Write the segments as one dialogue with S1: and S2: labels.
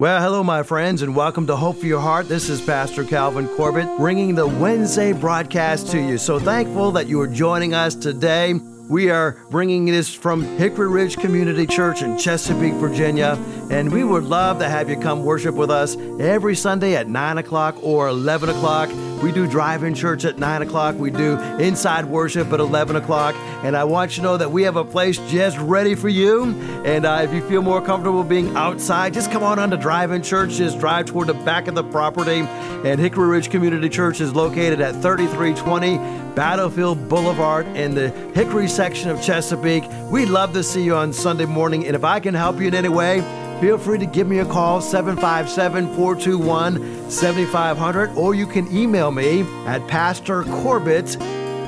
S1: Well, hello, my friends, and welcome to Hope for Your Heart. This is Pastor Calvin Corbitt bringing the Wednesday broadcast to you. So thankful that you are joining us today. We are bringing this from Hickory Ridge Community Church in Chesapeake, Virginia, and we would love to have you come worship with us every Sunday at 9 o'clock or 11 o'clock. We do drive in church at 9 o'clock. We do inside worship at 11 o'clock. And I want you to know that we have a place just ready for you. And uh, if you feel more comfortable being outside, just come on on to drive in church. Just drive toward the back of the property. And Hickory Ridge Community Church is located at 3320 Battlefield Boulevard in the Hickory section of Chesapeake. We'd love to see you on Sunday morning. And if I can help you in any way, feel free to give me a call 757 421 7500 or you can email me at Pastor Corbitt.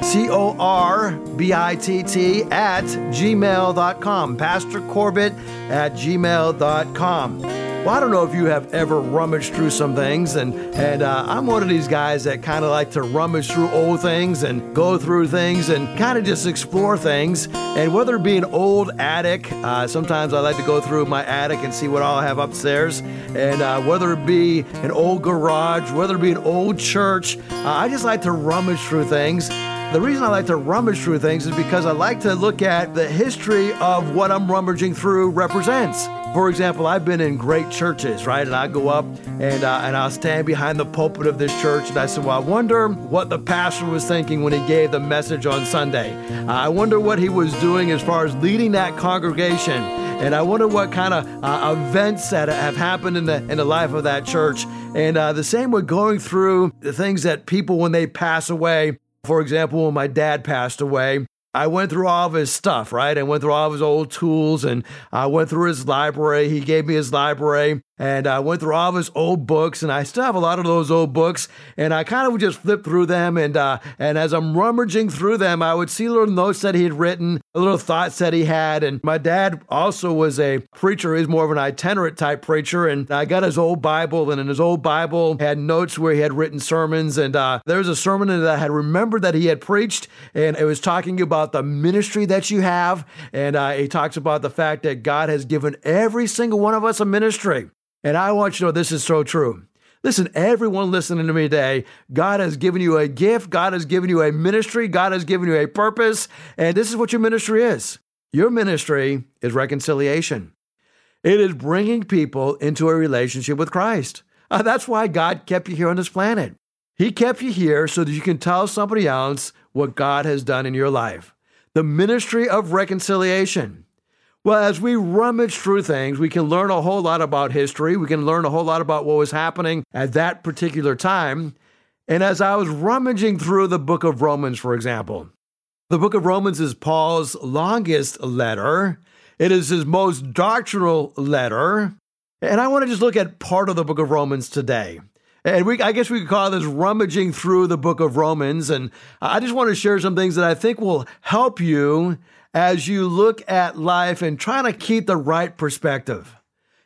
S1: C O R B I T T at gmail.com. Pastor Corbitt at gmail.com. Well, I don't know if you have ever rummaged through some things, and and uh, I'm one of these guys that kind of like to rummage through old things and go through things and kind of just explore things. And whether it be an old attic, uh, sometimes I like to go through my attic and see what all I have upstairs, and uh, whether it be an old garage, whether it be an old church, uh, I just like to rummage through things. The reason I like to rummage through things is because I like to look at the history of what I'm rummaging through represents. For example, I've been in great churches, right? And I go up and uh, and I'll stand behind the pulpit of this church, and I said, "Well, I wonder what the pastor was thinking when he gave the message on Sunday. I wonder what he was doing as far as leading that congregation." And I wonder what kind of uh, events that have happened in the in the life of that church. And uh, the same with going through the things that people when they pass away. For example, when my dad passed away, I went through all of his stuff, right? I went through all of his old tools and I went through his library. He gave me his library and I went through all of his old books, and I still have a lot of those old books, and I kind of would just flip through them, and uh, and as I'm rummaging through them, I would see little notes that he had written, little thoughts that he had, and my dad also was a preacher. He's more of an itinerant type preacher, and I got his old Bible, and in his old Bible had notes where he had written sermons, and uh, there was a sermon that I had remembered that he had preached, and it was talking about the ministry that you have, and uh, he talks about the fact that God has given every single one of us a ministry. And I want you to know this is so true. Listen, everyone listening to me today, God has given you a gift, God has given you a ministry, God has given you a purpose, and this is what your ministry is. Your ministry is reconciliation. It is bringing people into a relationship with Christ. Uh, that's why God kept you here on this planet. He kept you here so that you can tell somebody else what God has done in your life. The ministry of reconciliation. Well, as we rummage through things, we can learn a whole lot about history. We can learn a whole lot about what was happening at that particular time. And as I was rummaging through the book of Romans, for example, the book of Romans is Paul's longest letter. It is his most doctrinal letter. And I want to just look at part of the book of Romans today. And we, I guess we could call this rummaging through the book of Romans. And I just want to share some things that I think will help you as you look at life and trying to keep the right perspective.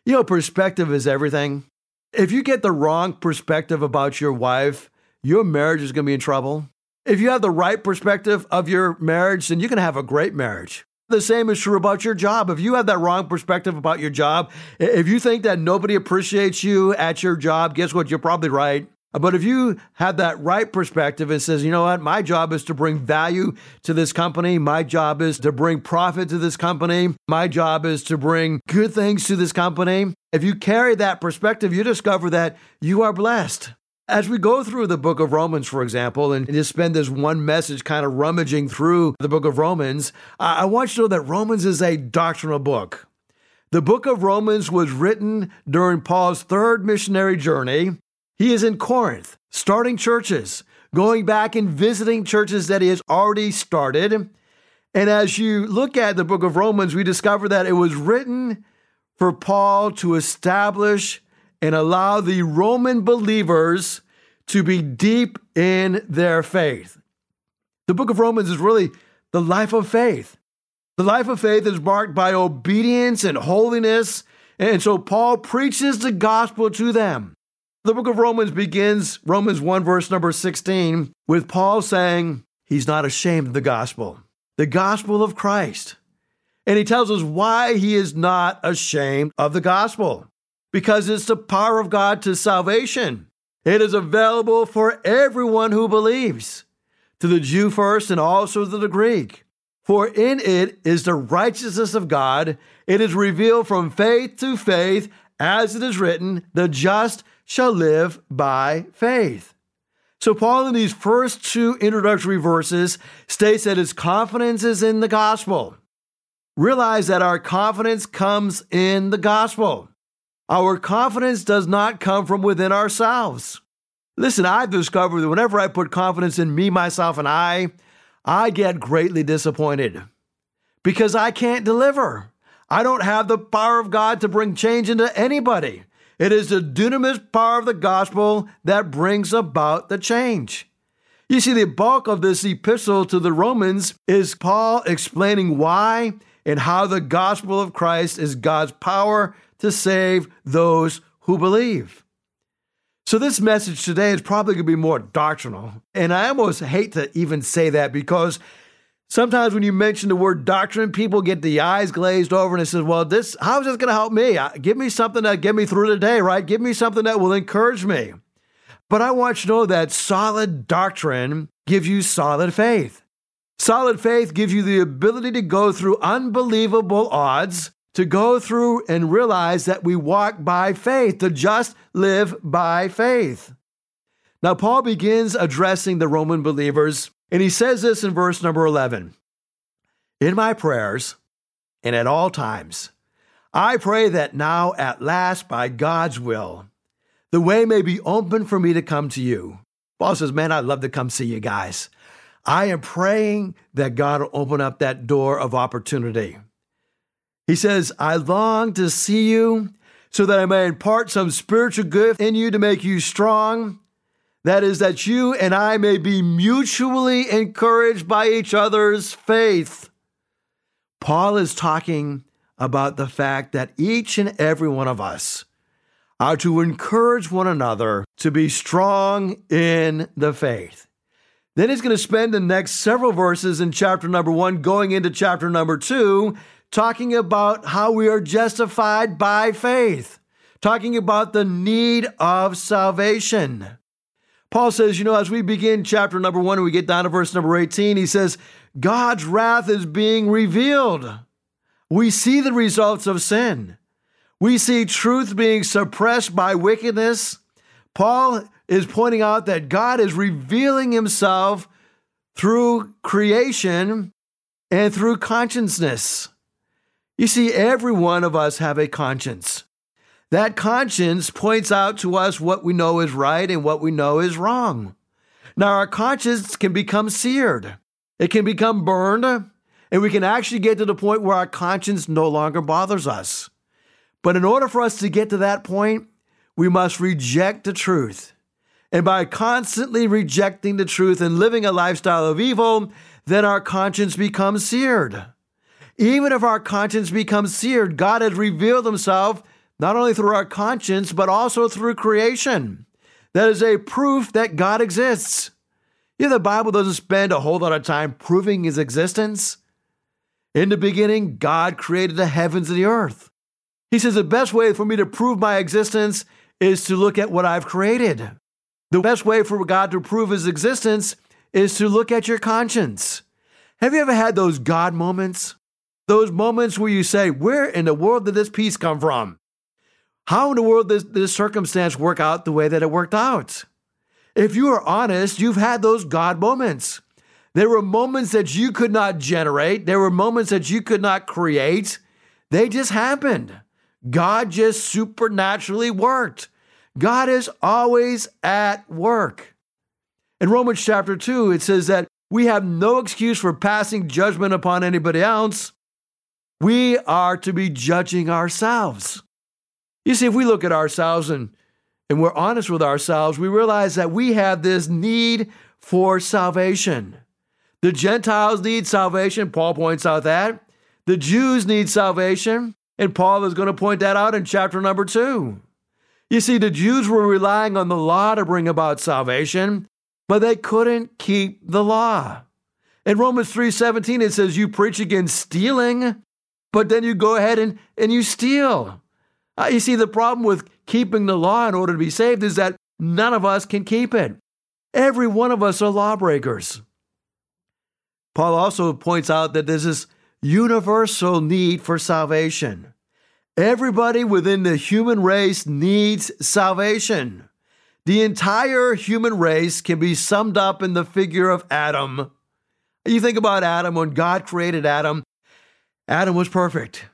S1: You know, perspective is everything. If you get the wrong perspective about your wife, your marriage is going to be in trouble. If you have the right perspective of your marriage, then you can have a great marriage. The same is true about your job. If you have that wrong perspective about your job, if you think that nobody appreciates you at your job, guess what? You're probably right. But if you have that right perspective and says, you know what, my job is to bring value to this company, my job is to bring profit to this company, my job is to bring good things to this company. If you carry that perspective, you discover that you are blessed. As we go through the book of Romans, for example, and just spend this one message kind of rummaging through the book of Romans, I want you to know that Romans is a doctrinal book. The book of Romans was written during Paul's third missionary journey. He is in Corinth, starting churches, going back and visiting churches that he has already started. And as you look at the book of Romans, we discover that it was written for Paul to establish and allow the Roman believers to be deep in their faith. The book of Romans is really the life of faith. The life of faith is marked by obedience and holiness. And so Paul preaches the gospel to them. The book of Romans begins, Romans 1, verse number 16, with Paul saying he's not ashamed of the gospel, the gospel of Christ. And he tells us why he is not ashamed of the gospel. because it's the power of God to salvation. It is available for everyone who believes, to the Jew first and also to the Greek. For in it is the righteousness of God. It is revealed from faith to faith, as it is written, the just shall live by faith. So, Paul, in these first two introductory verses, states that his confidence is in the gospel. Realize that our confidence comes in the gospel. Our confidence does not come from within ourselves. Listen, I've discovered that whenever I put confidence in me, myself, and I, I get greatly disappointed because I can't deliver. I don't have the power of God to bring change into anybody. It is the dunamis power of the gospel that brings about the change. You see, the bulk of this epistle to the Romans is Paul explaining why and how the gospel of Christ is God's power to save those who believe. So, this message today is probably going to be more doctrinal. And I almost hate to even say that because sometimes when you mention the word doctrine, people get the eyes glazed over and it says, Well, this, how is this going to help me? Give me something that get me through the day, right? Give me something that will encourage me. But I want you to know that solid doctrine gives you solid faith. Solid faith gives you the ability to go through unbelievable odds to go through and realize that we walk by faith, to just live by faith. Now, Paul begins addressing the Roman believers, and he says this in verse number 11 In my prayers and at all times, I pray that now, at last, by God's will, the way may be open for me to come to you. Paul says, Man, I'd love to come see you guys. I am praying that God will open up that door of opportunity. He says, I long to see you so that I may impart some spiritual gift in you to make you strong. That is, that you and I may be mutually encouraged by each other's faith. Paul is talking about the fact that each and every one of us are to encourage one another to be strong in the faith. Then he's going to spend the next several verses in chapter number one, going into chapter number two, talking about how we are justified by faith, talking about the need of salvation. Paul says, you know, as we begin chapter number one and we get down to verse number 18, he says, God's wrath is being revealed. We see the results of sin. We see truth being suppressed by wickedness. Paul is pointing out that God is revealing himself through creation and through consciousness. You see, every one of us have a conscience. That conscience points out to us what we know is right and what we know is wrong. Now, our conscience can become seared, it can become burned, and we can actually get to the point where our conscience no longer bothers us. But in order for us to get to that point, we must reject the truth. And by constantly rejecting the truth and living a lifestyle of evil, then our conscience becomes seared. Even if our conscience becomes seared, God has revealed himself not only through our conscience, but also through creation. That is a proof that God exists. Know, the Bible doesn't spend a whole lot of time proving his existence. In the beginning, God created the heavens and the earth. He says the best way for me to prove my existence is to look at what I've created. The best way for God to prove his existence is to look at your conscience. Have you ever had those God moments? Those moments where you say, Where in the world did this peace come from? How in the world did this circumstance work out the way that it worked out? If you are honest, you've had those God moments. There were moments that you could not generate, there were moments that you could not create. They just happened. God just supernaturally worked. God is always at work. In Romans chapter 2, it says that we have no excuse for passing judgment upon anybody else we are to be judging ourselves. You see, if we look at ourselves and, and we're honest with ourselves, we realize that we have this need for salvation. The Gentiles need salvation. Paul points out that. The Jews need salvation. And Paul is going to point that out in chapter number two. You see, the Jews were relying on the law to bring about salvation, but they couldn't keep the law. In Romans 3:17 it says you preach against stealing but then you go ahead and, and you steal. Uh, you see, the problem with keeping the law in order to be saved is that none of us can keep it. Every one of us are lawbreakers. Paul also points out that there's this universal need for salvation. Everybody within the human race needs salvation. The entire human race can be summed up in the figure of Adam. You think about Adam, when God created Adam, Adam was perfect.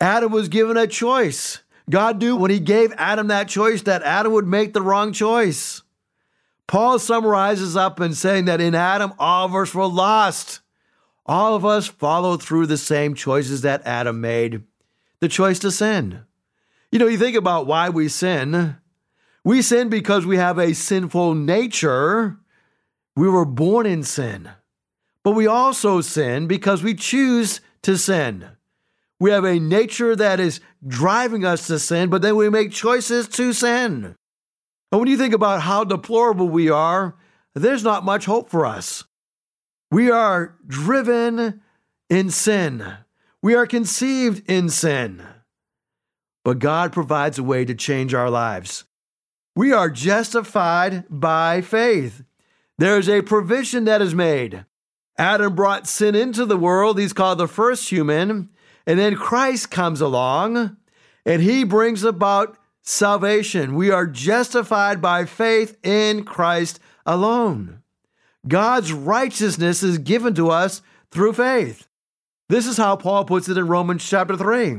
S1: Adam was given a choice. God knew when he gave Adam that choice that Adam would make the wrong choice. Paul summarizes up in saying that in Adam, all of us were lost. All of us followed through the same choices that Adam made the choice to sin. You know, you think about why we sin. We sin because we have a sinful nature. We were born in sin. But we also sin because we choose to sin. We have a nature that is driving us to sin, but then we make choices to sin. And when you think about how deplorable we are, there's not much hope for us. We are driven in sin. We are conceived in sin. But God provides a way to change our lives. We are justified by faith. There is a provision that is made. Adam brought sin into the world. He's called the first human. And then Christ comes along and he brings about salvation. We are justified by faith in Christ alone. God's righteousness is given to us through faith. This is how Paul puts it in Romans chapter 3.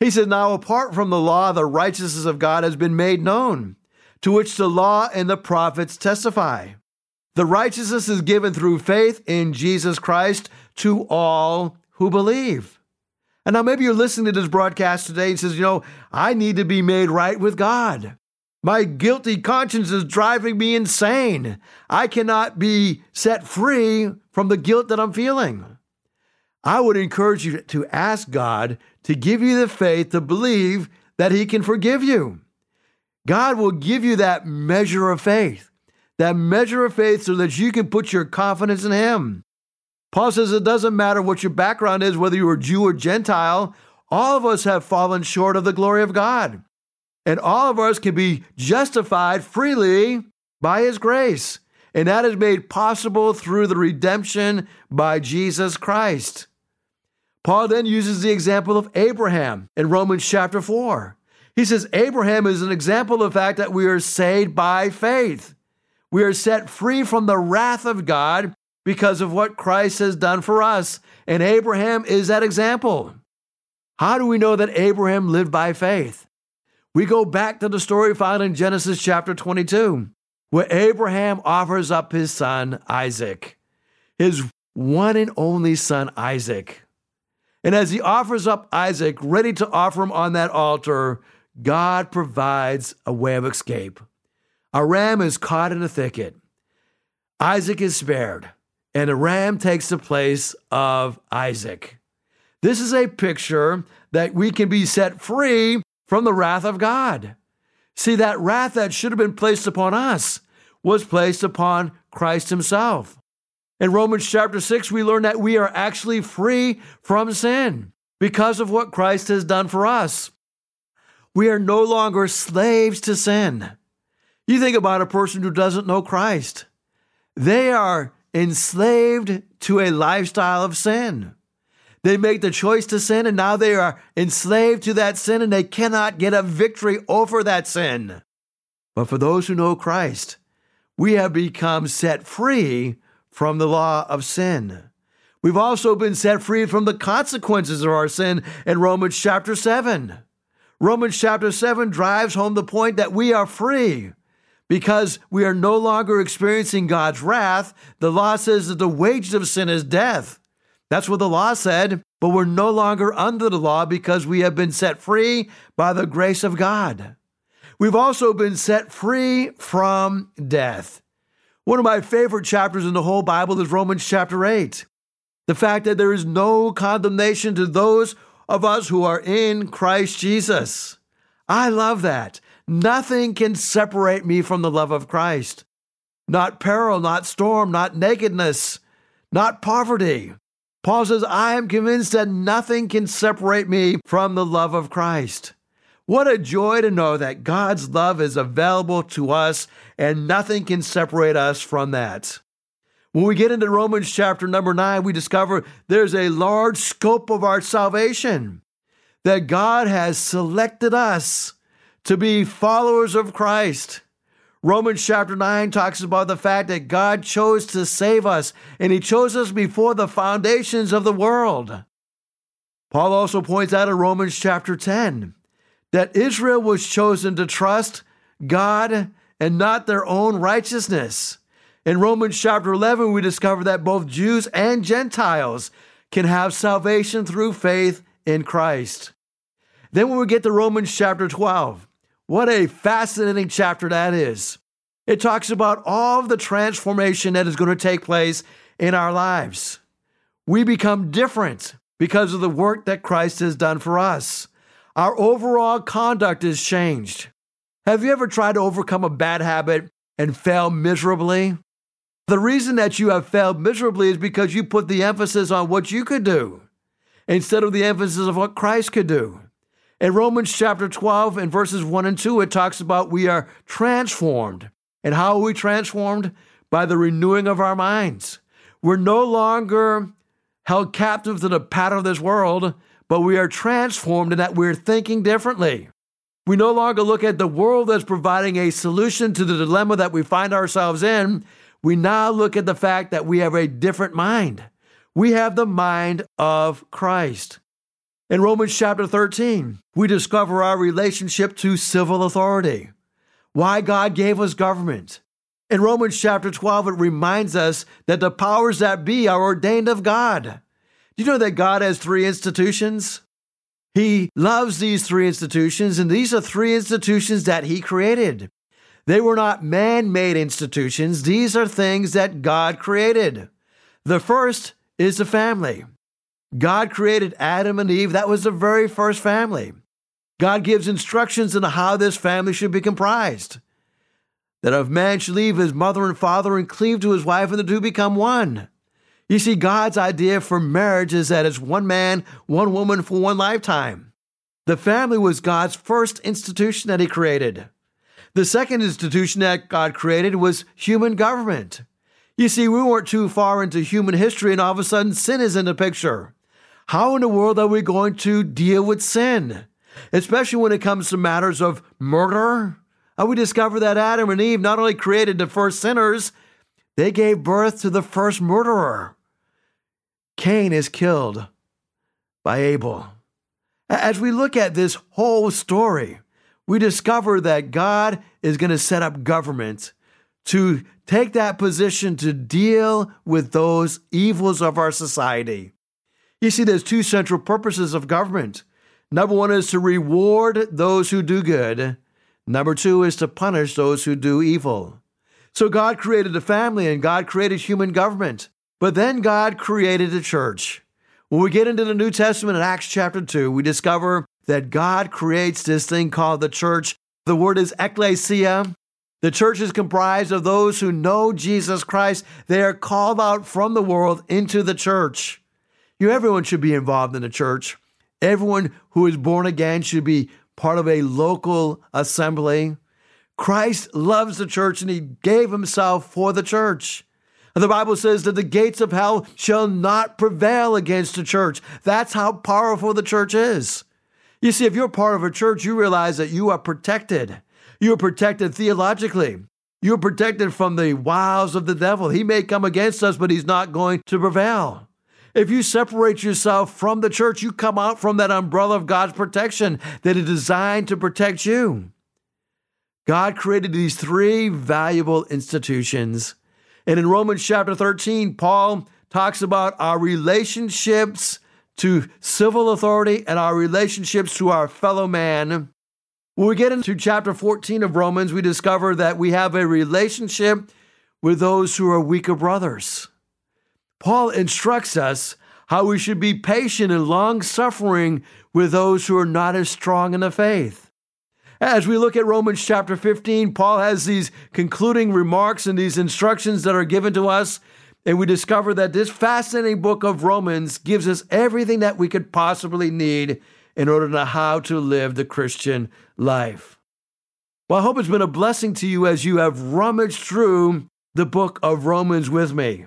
S1: He says, Now apart from the law, the righteousness of God has been made known, to which the law and the prophets testify. The righteousness is given through faith in Jesus Christ to all who believe. And now maybe you're listening to this broadcast today and says, you know, I need to be made right with God. My guilty conscience is driving me insane. I cannot be set free from the guilt that I'm feeling. I would encourage you to ask God to give you the faith to believe that He can forgive you. God will give you that measure of faith, that measure of faith so that you can put your confidence in Him. Paul says it doesn't matter what your background is, whether you're Jew or Gentile, all of us have fallen short of the glory of God. And all of us can be justified freely by His grace. And that is made possible through the redemption by Jesus Christ. Paul then uses the example of Abraham in Romans chapter 4. He says Abraham is an example of the fact that we are saved by faith. We are set free from the wrath of God because of what Christ has done for us. And Abraham is that example. How do we know that Abraham lived by faith? We go back to the story found in Genesis chapter 22, where Abraham offers up his son Isaac, his one and only son Isaac. And as he offers up Isaac, ready to offer him on that altar, God provides a way of escape. A ram is caught in a thicket. Isaac is spared, and a ram takes the place of Isaac. This is a picture that we can be set free from the wrath of God. See, that wrath that should have been placed upon us was placed upon Christ Himself. In Romans chapter 6, we learn that we are actually free from sin because of what Christ has done for us. We are no longer slaves to sin. You think about a person who doesn't know Christ, they are enslaved to a lifestyle of sin. They make the choice to sin, and now they are enslaved to that sin, and they cannot get a victory over that sin. But for those who know Christ, we have become set free from the law of sin. We've also been set free from the consequences of our sin in Romans chapter 7. Romans chapter 7 drives home the point that we are free because we are no longer experiencing God's wrath. The law says that the wages of sin is death. That's what the law said, but we're no longer under the law because we have been set free by the grace of God. We've also been set free from death. One of my favorite chapters in the whole Bible is Romans chapter 8. The fact that there is no condemnation to those of us who are in Christ Jesus. I love that. Nothing can separate me from the love of Christ. Not peril, not storm, not nakedness, not poverty. Paul says, I am convinced that nothing can separate me from the love of Christ. What a joy to know that God's love is available to us and nothing can separate us from that. When we get into Romans chapter number nine, we discover there's a large scope of our salvation, that God has selected us to be followers of Christ. Romans chapter 9 talks about the fact that God chose to save us, and He chose us before the foundations of the world. Paul also points out in Romans chapter 10 that Israel was chosen to trust God and not their own righteousness. In Romans chapter 11, we discover that both Jews and Gentiles can have salvation through faith in Christ. Then, when we get to Romans chapter 12, what a fascinating chapter that is. It talks about all of the transformation that is going to take place in our lives. We become different because of the work that Christ has done for us. Our overall conduct is changed. Have you ever tried to overcome a bad habit and fail miserably? The reason that you have failed miserably is because you put the emphasis on what you could do instead of the emphasis of what Christ could do. In Romans chapter 12 and verses 1 and 2, it talks about we are transformed. And how are we transformed? By the renewing of our minds. We're no longer held captive to the pattern of this world, but we are transformed in that we're thinking differently. We no longer look at the world as providing a solution to the dilemma that we find ourselves in. We now look at the fact that we have a different mind. We have the mind of Christ. In Romans chapter 13, we discover our relationship to civil authority, why God gave us government. In Romans chapter 12, it reminds us that the powers that be are ordained of God. Do you know that God has three institutions? He loves these three institutions, and these are three institutions that He created. They were not man made institutions, these are things that God created. The first is the family. God created Adam and Eve, that was the very first family. God gives instructions on how this family should be comprised. That a man should leave his mother and father and cleave to his wife, and the two become one. You see, God's idea for marriage is that it's one man, one woman for one lifetime. The family was God's first institution that He created. The second institution that God created was human government. You see, we weren't too far into human history, and all of a sudden, sin is in the picture. How in the world are we going to deal with sin? Especially when it comes to matters of murder. And we discover that Adam and Eve not only created the first sinners, they gave birth to the first murderer. Cain is killed by Abel. As we look at this whole story, we discover that God is going to set up government to take that position to deal with those evils of our society. You see, there's two central purposes of government. Number one is to reward those who do good. Number two is to punish those who do evil. So God created the family and God created human government. But then God created the church. When we get into the New Testament in Acts chapter 2, we discover that God creates this thing called the church. The word is ecclesia. The church is comprised of those who know Jesus Christ. They are called out from the world into the church. You, everyone should be involved in the church. Everyone who is born again should be part of a local assembly. Christ loves the church and he gave himself for the church. The Bible says that the gates of hell shall not prevail against the church. That's how powerful the church is. You see, if you're part of a church, you realize that you are protected. You are protected theologically. You are protected from the wiles of the devil. He may come against us, but he's not going to prevail. If you separate yourself from the church, you come out from that umbrella of God's protection that is designed to protect you. God created these three valuable institutions and in Romans chapter 13, Paul talks about our relationships to civil authority and our relationships to our fellow man. When we get into chapter 14 of Romans, we discover that we have a relationship with those who are weaker brothers. Paul instructs us how we should be patient and long suffering with those who are not as strong in the faith. As we look at Romans chapter 15, Paul has these concluding remarks and these instructions that are given to us. And we discover that this fascinating book of Romans gives us everything that we could possibly need in order to know how to live the Christian life. Well, I hope it's been a blessing to you as you have rummaged through the book of Romans with me.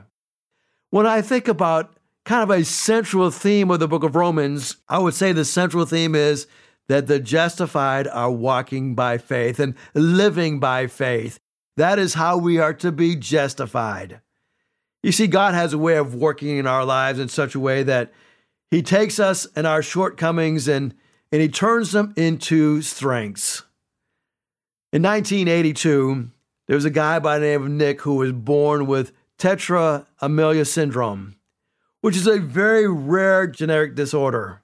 S1: When I think about kind of a central theme of the book of Romans, I would say the central theme is that the justified are walking by faith and living by faith. That is how we are to be justified. You see, God has a way of working in our lives in such a way that He takes us and our shortcomings and, and He turns them into strengths. In 1982, there was a guy by the name of Nick who was born with tetra amelia syndrome, which is a very rare genetic disorder.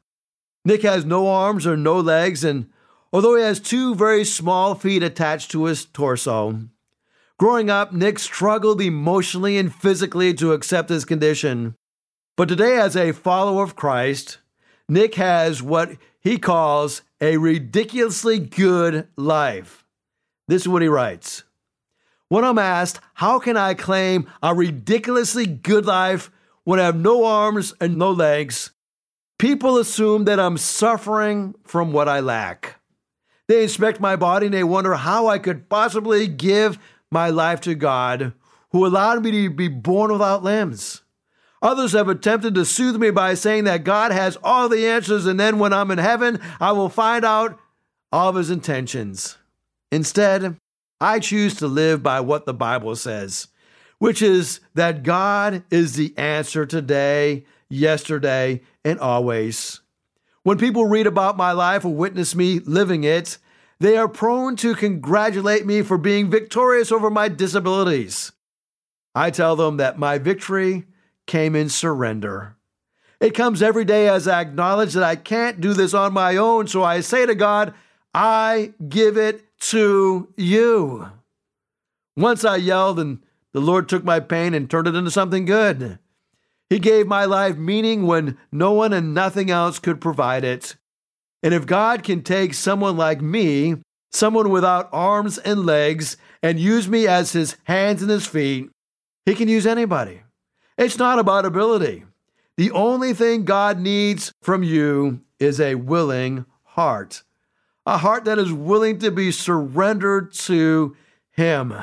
S1: Nick has no arms or no legs, and although he has two very small feet attached to his torso, growing up, Nick struggled emotionally and physically to accept his condition. But today, as a follower of Christ, Nick has what he calls a ridiculously good life. This is what he writes. When I'm asked, how can I claim a ridiculously good life when I have no arms and no legs? People assume that I'm suffering from what I lack. They inspect my body and they wonder how I could possibly give my life to God, who allowed me to be born without limbs. Others have attempted to soothe me by saying that God has all the answers, and then when I'm in heaven, I will find out all of his intentions. Instead, I choose to live by what the Bible says, which is that God is the answer today, yesterday, and always. When people read about my life or witness me living it, they are prone to congratulate me for being victorious over my disabilities. I tell them that my victory came in surrender. It comes every day as I acknowledge that I can't do this on my own, so I say to God, I give it to you. Once I yelled, and the Lord took my pain and turned it into something good. He gave my life meaning when no one and nothing else could provide it. And if God can take someone like me, someone without arms and legs, and use me as his hands and his feet, he can use anybody. It's not about ability. The only thing God needs from you is a willing heart a heart that is willing to be surrendered to Him.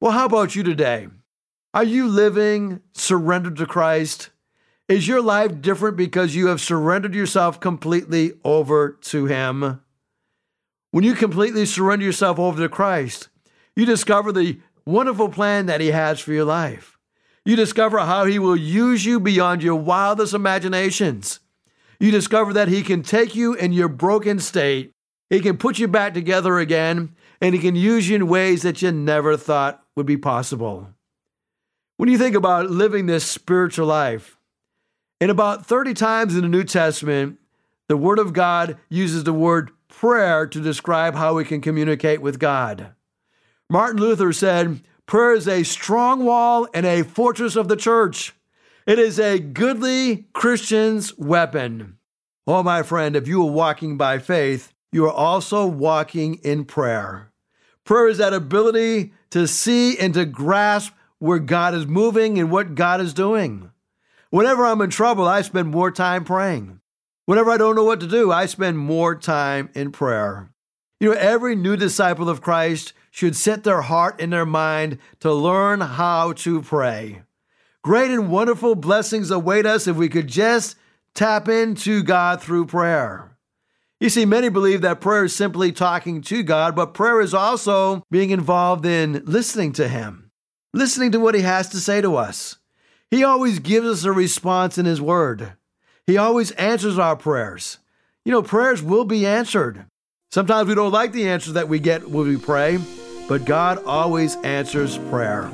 S1: Well, how about you today? Are you living surrendered to Christ? Is your life different because you have surrendered yourself completely over to Him? When you completely surrender yourself over to Christ, you discover the wonderful plan that He has for your life. You discover how He will use you beyond your wildest imaginations. You discover that He can take you in your broken state he can put you back together again, and He can use you in ways that you never thought would be possible. When you think about living this spiritual life, in about 30 times in the New Testament, the Word of God uses the word prayer to describe how we can communicate with God. Martin Luther said, Prayer is a strong wall and a fortress of the church. It is a goodly Christian's weapon. Oh, my friend, if you are walking by faith, you are also walking in prayer. Prayer is that ability to see and to grasp where God is moving and what God is doing. Whenever I'm in trouble, I spend more time praying. Whenever I don't know what to do, I spend more time in prayer. You know, every new disciple of Christ should set their heart and their mind to learn how to pray. Great and wonderful blessings await us if we could just tap into God through prayer. You see, many believe that prayer is simply talking to God, but prayer is also being involved in listening to Him, listening to what He has to say to us. He always gives us a response in His Word, He always answers our prayers. You know, prayers will be answered. Sometimes we don't like the answers that we get when we pray, but God always answers prayer.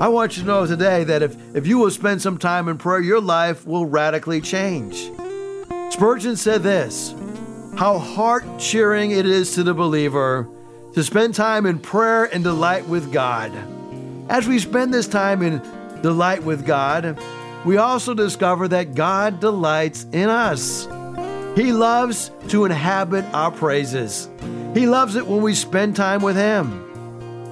S1: I want you to know today that if, if you will spend some time in prayer, your life will radically change. Spurgeon said this how heart cheering it is to the believer to spend time in prayer and delight with God. As we spend this time in delight with God, we also discover that God delights in us. He loves to inhabit our praises. He loves it when we spend time with Him.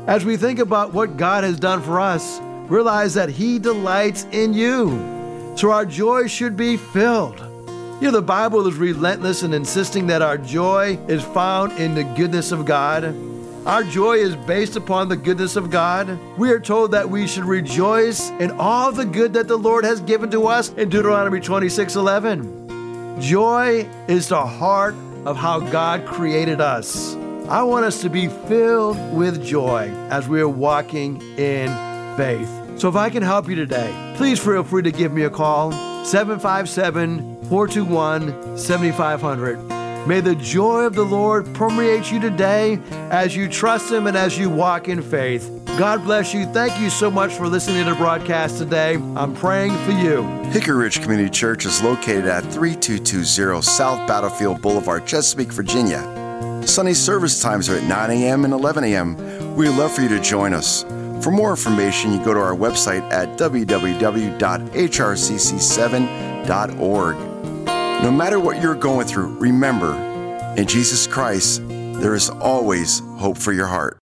S1: As we think about what God has done for us, realize that He delights in you. So our joy should be filled. You know, the Bible is relentless in insisting that our joy is found in the goodness of God. Our joy is based upon the goodness of God. We are told that we should rejoice in all the good that the Lord has given to us in Deuteronomy 26 11. Joy is the heart of how God created us. I want us to be filled with joy as we are walking in faith. So if I can help you today, please feel free to give me a call 757 421 7500. May the joy of the Lord permeate you today as you trust Him and as you walk in faith. God bless you. Thank you so much for listening to the broadcast today. I'm praying for you.
S2: Hickory Ridge Community Church is located at 3220 South Battlefield Boulevard, Chesapeake, Virginia. Sunday service times are at 9 a.m. and 11 a.m. We'd love for you to join us. For more information, you go to our website at www.hrcc7.org. No matter what you're going through, remember, in Jesus Christ, there is always hope for your heart.